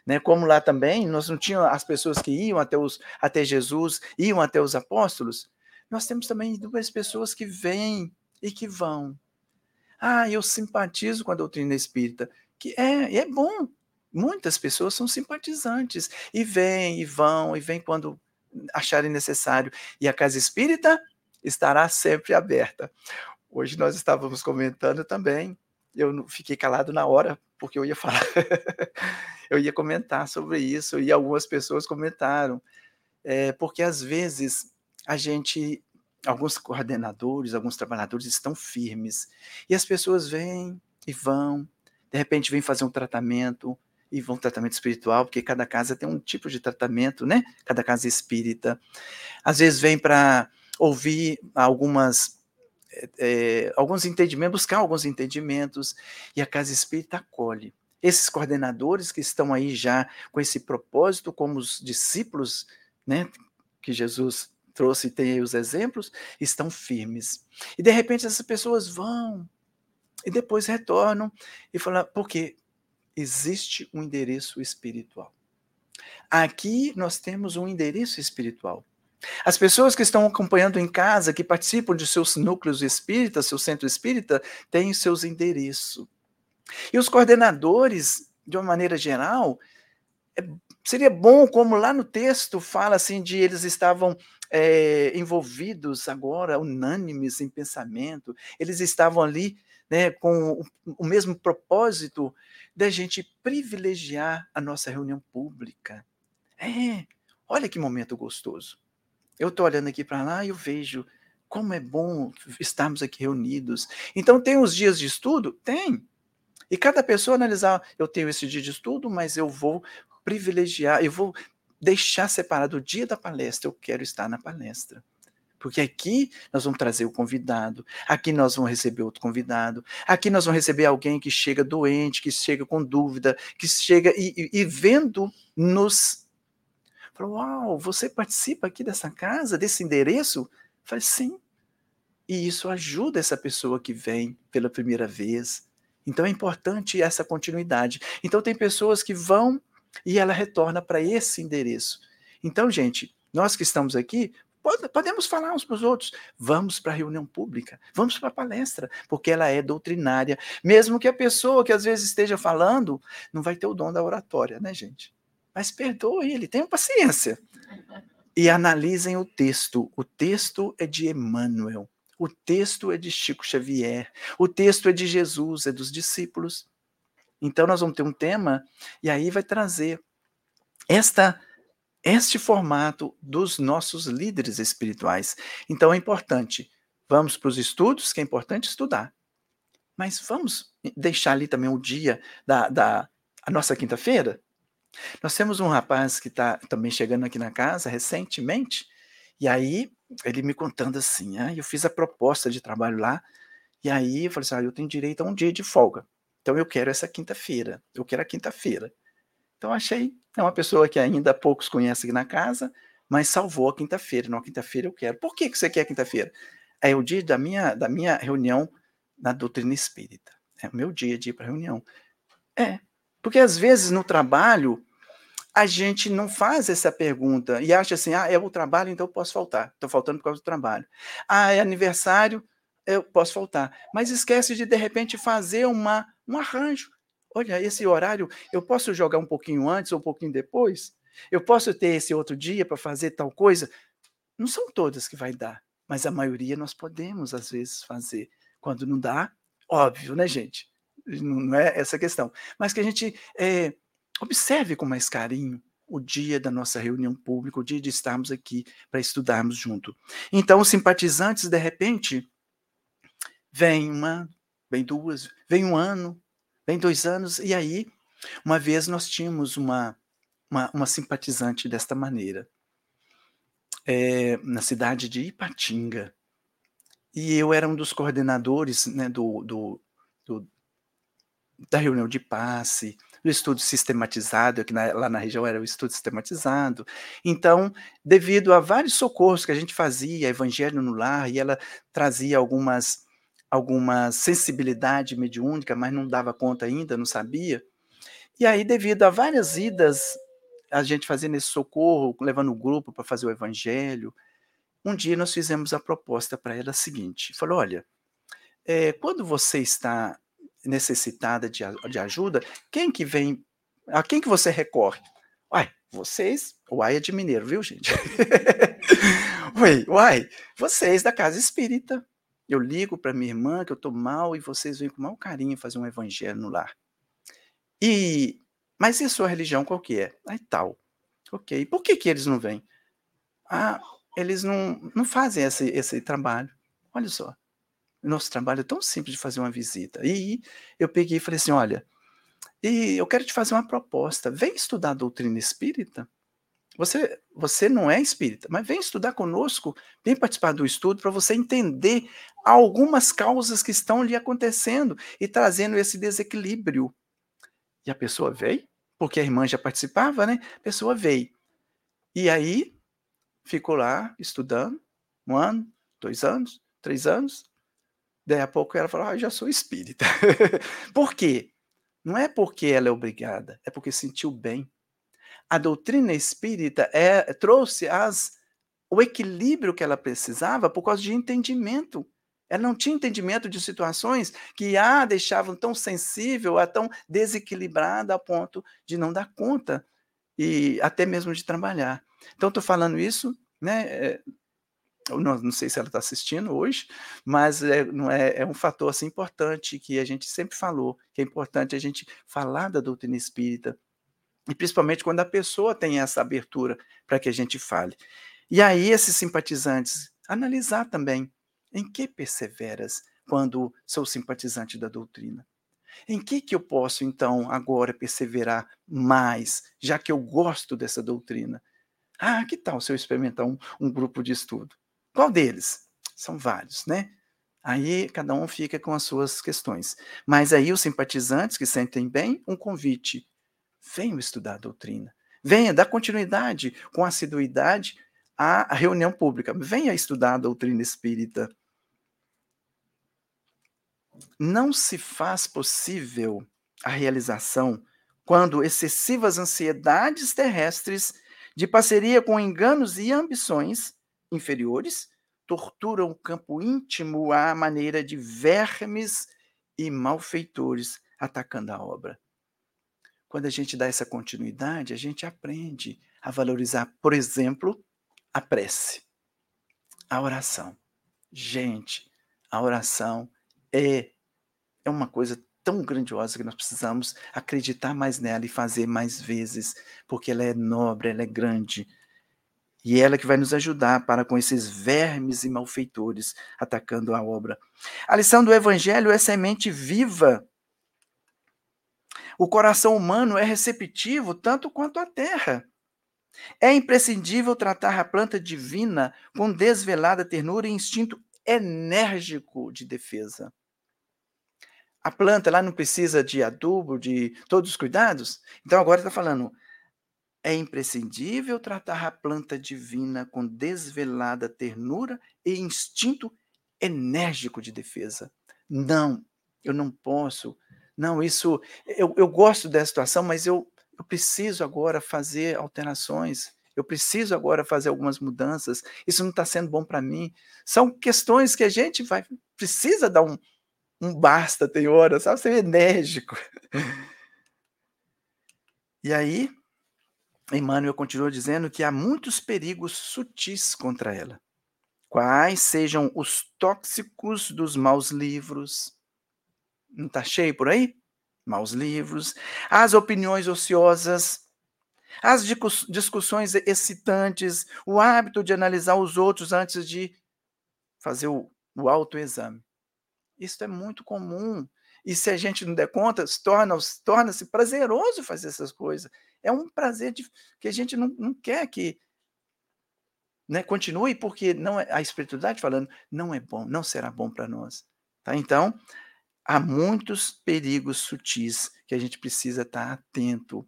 Né? Como lá também, nós não tínhamos as pessoas que iam até, os, até Jesus, iam até os apóstolos. Nós temos também duas pessoas que vêm e que vão. Ah, eu simpatizo com a doutrina espírita. Que é, é bom. Muitas pessoas são simpatizantes e vêm e vão e vêm quando acharem necessário. E a casa espírita estará sempre aberta. Hoje nós estávamos comentando também eu fiquei calado na hora, porque eu ia falar, [LAUGHS] eu ia comentar sobre isso, e algumas pessoas comentaram, é, porque às vezes a gente, alguns coordenadores, alguns trabalhadores estão firmes, e as pessoas vêm e vão, de repente vêm fazer um tratamento, e vão tratamento espiritual, porque cada casa tem um tipo de tratamento, né? Cada casa espírita. Às vezes vem para ouvir algumas é, alguns entendimentos, buscar alguns entendimentos, e a casa espírita acolhe. Esses coordenadores que estão aí já com esse propósito, como os discípulos, né, que Jesus trouxe e tem aí os exemplos, estão firmes. E de repente essas pessoas vão e depois retornam e falam, porque existe um endereço espiritual. Aqui nós temos um endereço espiritual. As pessoas que estão acompanhando em casa, que participam de seus núcleos espíritas, seu centro espírita, têm seus endereços. E os coordenadores, de uma maneira geral, é, seria bom, como lá no texto fala assim, de eles estavam é, envolvidos agora, unânimes em pensamento, eles estavam ali né, com o, o mesmo propósito da gente privilegiar a nossa reunião pública. É, olha que momento gostoso. Eu estou olhando aqui para lá e eu vejo como é bom estarmos aqui reunidos. Então, tem os dias de estudo? Tem. E cada pessoa analisar, eu tenho esse dia de estudo, mas eu vou privilegiar, eu vou deixar separado o dia da palestra, eu quero estar na palestra. Porque aqui nós vamos trazer o convidado, aqui nós vamos receber outro convidado, aqui nós vamos receber alguém que chega doente, que chega com dúvida, que chega e, e, e vendo nos. Falou, uau, você participa aqui dessa casa, desse endereço? Falei, sim. E isso ajuda essa pessoa que vem pela primeira vez. Então é importante essa continuidade. Então tem pessoas que vão e ela retorna para esse endereço. Então, gente, nós que estamos aqui, podemos falar uns para os outros. Vamos para a reunião pública, vamos para a palestra, porque ela é doutrinária. Mesmo que a pessoa que às vezes esteja falando não vai ter o dom da oratória, né, gente? Mas perdoe ele, tenham paciência. E analisem o texto. O texto é de Emmanuel. O texto é de Chico Xavier. O texto é de Jesus, é dos discípulos. Então nós vamos ter um tema e aí vai trazer esta este formato dos nossos líderes espirituais. Então é importante, vamos para os estudos, que é importante estudar. Mas vamos deixar ali também o dia da, da a nossa quinta-feira? Nós temos um rapaz que está também chegando aqui na casa recentemente, e aí ele me contando assim, ah, eu fiz a proposta de trabalho lá, e aí eu falei assim, ah, eu tenho direito a um dia de folga. Então eu quero essa quinta-feira, eu quero a quinta-feira. Então achei, é uma pessoa que ainda poucos conhecem na casa, mas salvou a quinta-feira. Não, quinta-feira eu quero. Por que, que você quer quinta-feira? É o dia da minha, da minha reunião na doutrina espírita. É o meu dia de ir para reunião. É, porque às vezes no trabalho a gente não faz essa pergunta e acha assim, ah, é o trabalho, então eu posso faltar. Estou faltando por causa do trabalho. Ah, é aniversário, eu posso faltar. Mas esquece de, de repente, fazer uma, um arranjo. Olha, esse horário, eu posso jogar um pouquinho antes ou um pouquinho depois? Eu posso ter esse outro dia para fazer tal coisa? Não são todas que vai dar, mas a maioria nós podemos, às vezes, fazer. Quando não dá, óbvio, né, gente? Não é essa questão. Mas que a gente é, observe com mais carinho o dia da nossa reunião pública, o dia de estarmos aqui para estudarmos junto. Então, os simpatizantes, de repente, Vem uma, vem duas, vem um ano, vem dois anos, e aí, uma vez nós tínhamos uma, uma, uma simpatizante desta maneira, é, na cidade de Ipatinga. E eu era um dos coordenadores né, do, do, do, da reunião de passe, do estudo sistematizado, que na, lá na região era o estudo sistematizado. Então, devido a vários socorros que a gente fazia, Evangelho no Lar, e ela trazia algumas alguma sensibilidade mediúnica, mas não dava conta ainda, não sabia. E aí, devido a várias idas, a gente fazendo esse socorro, levando o grupo para fazer o evangelho, um dia nós fizemos a proposta para ela seguinte: falou, olha, é, quando você está necessitada de, de ajuda, quem que vem, a quem que você recorre? Uai, vocês, uai é de mineiro, viu, gente? [LAUGHS] uai, uai, vocês da casa espírita, eu ligo para minha irmã que eu estou mal e vocês vêm com mau carinho fazer um evangelho no lar. E mas e a sua religião qual que é? Aí tal. Ok. Por que, que eles não vêm? Ah, eles não, não fazem esse, esse trabalho. Olha só. Nosso trabalho é tão simples de fazer uma visita. E eu peguei e falei assim: olha, E eu quero te fazer uma proposta. Vem estudar a doutrina espírita. Você, você não é espírita, mas vem estudar conosco, vem participar do estudo para você entender algumas causas que estão lhe acontecendo e trazendo esse desequilíbrio. E a pessoa veio, porque a irmã já participava, né? A pessoa veio. E aí ficou lá estudando, um ano, dois anos, três anos. Daí a pouco ela falou: ah, já sou espírita. [LAUGHS] Por quê? Não é porque ela é obrigada, é porque sentiu bem. A doutrina espírita é, trouxe as, o equilíbrio que ela precisava por causa de entendimento. Ela não tinha entendimento de situações que a deixavam tão sensível, a tão desequilibrada a ponto de não dar conta e até mesmo de trabalhar. Então, estou falando isso, né? É, não, não, sei se ela está assistindo hoje, mas é, não é, é um fator assim, importante que a gente sempre falou, que é importante a gente falar da doutrina espírita, e principalmente quando a pessoa tem essa abertura para que a gente fale. E aí, esses simpatizantes, analisar também em que perseveras quando sou simpatizante da doutrina. Em que, que eu posso, então, agora perseverar mais, já que eu gosto dessa doutrina? Ah, que tal se eu experimentar um, um grupo de estudo? Qual deles? São vários, né? Aí cada um fica com as suas questões. Mas aí os simpatizantes que sentem bem, um convite. Venham estudar a doutrina. Venha dar continuidade com assiduidade à reunião pública. Venha estudar a doutrina espírita. Não se faz possível a realização quando excessivas ansiedades terrestres de parceria com enganos e ambições inferiores torturam o campo íntimo à maneira de vermes e malfeitores atacando a obra. Quando a gente dá essa continuidade, a gente aprende a valorizar, por exemplo, a prece, a oração. Gente, a oração é, é uma coisa tão grandiosa que nós precisamos acreditar mais nela e fazer mais vezes, porque ela é nobre, ela é grande, e ela que vai nos ajudar para com esses vermes e malfeitores atacando a obra. A lição do evangelho é semente viva. O coração humano é receptivo tanto quanto a terra. É imprescindível tratar a planta divina com desvelada ternura e instinto enérgico de defesa. A planta lá não precisa de adubo, de todos os cuidados? Então agora está falando, é imprescindível tratar a planta divina com desvelada ternura e instinto enérgico de defesa. Não, eu não posso. Não, isso. Eu, eu gosto dessa situação, mas eu, eu preciso agora fazer alterações. Eu preciso agora fazer algumas mudanças. Isso não está sendo bom para mim. São questões que a gente vai precisa dar um, um basta, tem hora, sabe? Ser enérgico. E aí, Emmanuel continua dizendo que há muitos perigos sutis contra ela. Quais sejam os tóxicos dos maus livros? Não está cheio por aí? Maus livros, as opiniões ociosas, as discussões excitantes, o hábito de analisar os outros antes de fazer o, o autoexame. Isso é muito comum. E se a gente não der conta, torna-se torna prazeroso fazer essas coisas. É um prazer de, que a gente não, não quer que né, continue, porque não é, a espiritualidade falando não é bom, não será bom para nós. Tá? Então, há muitos perigos sutis que a gente precisa estar atento.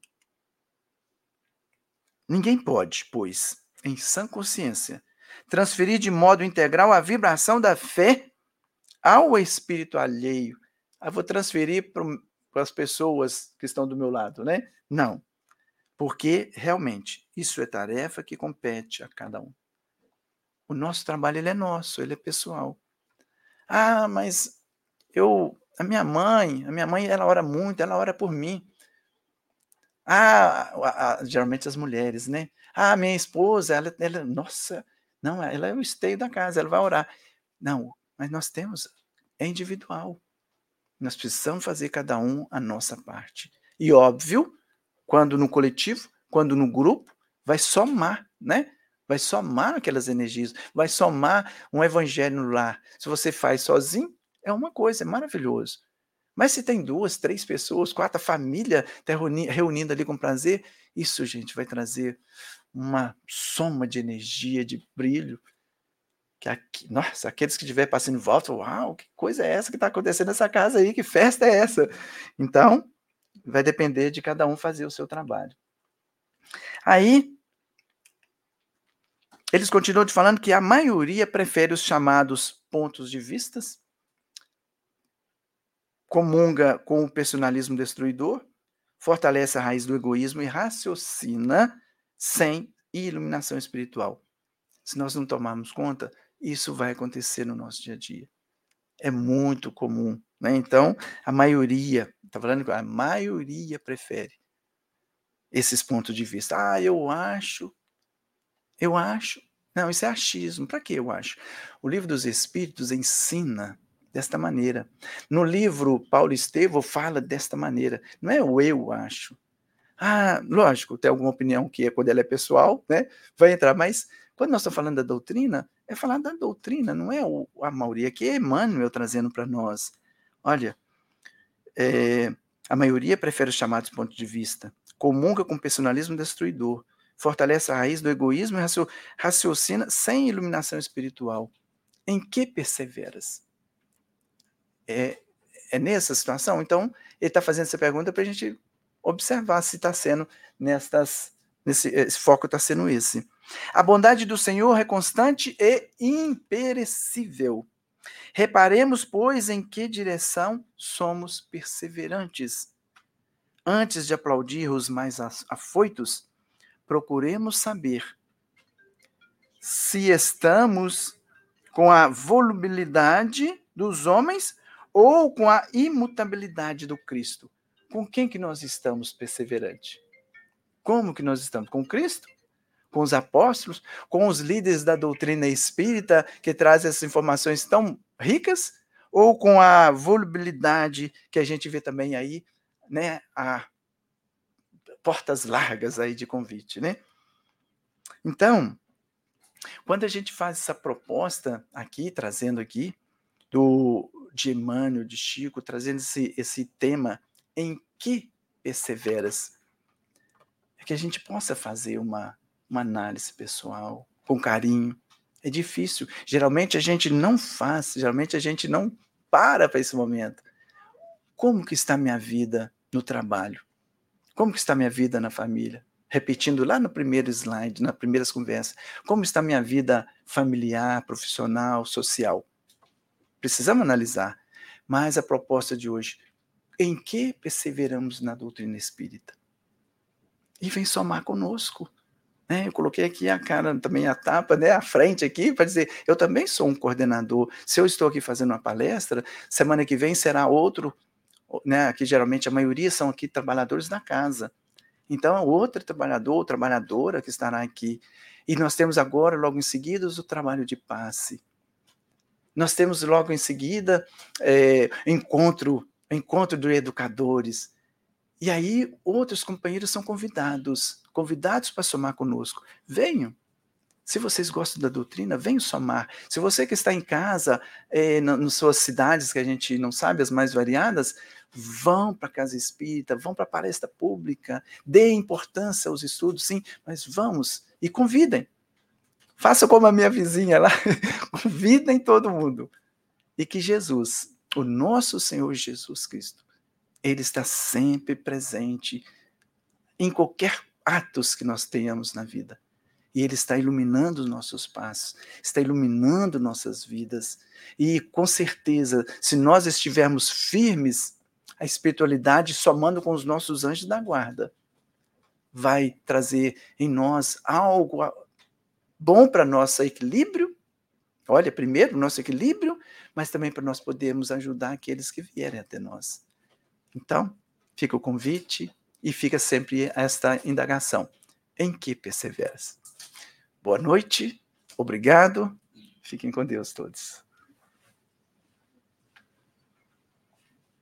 Ninguém pode, pois, em sã consciência, transferir de modo integral a vibração da fé ao espírito alheio. Ah, vou transferir para as pessoas que estão do meu lado, né? Não. Porque, realmente, isso é tarefa que compete a cada um. O nosso trabalho ele é nosso, ele é pessoal. Ah, mas eu, a minha mãe, a minha mãe, ela ora muito, ela ora por mim. Ah, a, a, geralmente as mulheres, né? Ah, minha esposa, ela, ela, nossa, não, ela é o esteio da casa, ela vai orar. Não, mas nós temos, é individual. Nós precisamos fazer cada um a nossa parte. E óbvio quando no coletivo, quando no grupo, vai somar, né? Vai somar aquelas energias, vai somar um evangelho no lar. Se você faz sozinho, é uma coisa, é maravilhoso. Mas se tem duas, três pessoas, quatro, a família está reunindo ali com prazer, isso, gente, vai trazer uma soma de energia, de brilho. Que aqui, nossa, aqueles que estiver passando em volta, uau, que coisa é essa que está acontecendo nessa casa aí? Que festa é essa? Então, vai depender de cada um fazer o seu trabalho. Aí, eles continuam te falando que a maioria prefere os chamados pontos de vistas, comunga com o personalismo destruidor, fortalece a raiz do egoísmo e raciocina sem iluminação espiritual. Se nós não tomarmos conta, isso vai acontecer no nosso dia a dia. É muito comum. Né? Então, a maioria, está falando a maioria prefere esses pontos de vista. Ah, eu acho, eu acho. Não, isso é achismo. Para que eu acho? O livro dos Espíritos ensina desta maneira. No livro Paulo Estevo fala desta maneira. Não é o eu acho. Ah, lógico, tem alguma opinião que é quando ela é pessoal, né? Vai entrar, mas quando nós estamos falando da doutrina, é falar da doutrina, não é o, a maioria, que é Emmanuel trazendo para nós. Olha, é, a maioria prefere os chamados pontos de vista, comunga com personalismo destruidor, fortalece a raiz do egoísmo e raciocina sem iluminação espiritual. Em que perseveras? É, é nessa situação? Então, ele está fazendo essa pergunta para a gente observar se está sendo nestas. Nesse, esse foco está sendo esse. A bondade do Senhor é constante e imperecível. Reparemos, pois, em que direção somos perseverantes. Antes de aplaudir os mais afoitos, procuremos saber se estamos com a volubilidade dos homens ou com a imutabilidade do Cristo. Com quem que nós estamos perseverante? Como que nós estamos? Com Cristo? Com os apóstolos? Com os líderes da doutrina espírita que trazem essas informações tão ricas? Ou com a volubilidade que a gente vê também aí, né? A portas largas aí de convite, né? Então, quando a gente faz essa proposta aqui, trazendo aqui, do, de Emmanuel, de Chico, trazendo esse, esse tema em que perseveras. É que a gente possa fazer uma, uma análise pessoal, com carinho. É difícil. Geralmente a gente não faz, geralmente a gente não para para esse momento. Como que está minha vida no trabalho? Como que está minha vida na família? Repetindo lá no primeiro slide, nas primeiras conversas, como está minha vida familiar, profissional, social? Precisamos analisar. Mas a proposta de hoje, em que perseveramos na doutrina espírita? E vem somar conosco. Né? Eu coloquei aqui a cara, também a tapa, né? a frente aqui, para dizer, eu também sou um coordenador. Se eu estou aqui fazendo uma palestra, semana que vem será outro, né? Aqui geralmente a maioria são aqui trabalhadores da casa. Então, outro trabalhador ou trabalhadora que estará aqui. E nós temos agora, logo em seguida, o trabalho de passe. Nós temos logo em seguida é, encontro, encontro de educadores. E aí outros companheiros são convidados, convidados para somar conosco. Venham. Se vocês gostam da doutrina, venham somar. Se você que está em casa, é, nas suas cidades, que a gente não sabe, as mais variadas, vão para a casa espírita, vão para a palestra pública, dê importância aos estudos, sim, mas vamos e convidem. Faça como a minha vizinha lá, [LAUGHS] convidem todo mundo. E que Jesus, o nosso Senhor Jesus Cristo, ele está sempre presente em qualquer atos que nós tenhamos na vida. E ele está iluminando os nossos passos, está iluminando nossas vidas. E com certeza, se nós estivermos firmes, a espiritualidade somando com os nossos anjos da guarda, vai trazer em nós algo bom para nosso equilíbrio. Olha, primeiro, nosso equilíbrio, mas também para nós podermos ajudar aqueles que vierem até nós. Então, fica o convite e fica sempre esta indagação. Em que perseveras? Boa noite, obrigado, fiquem com Deus todos.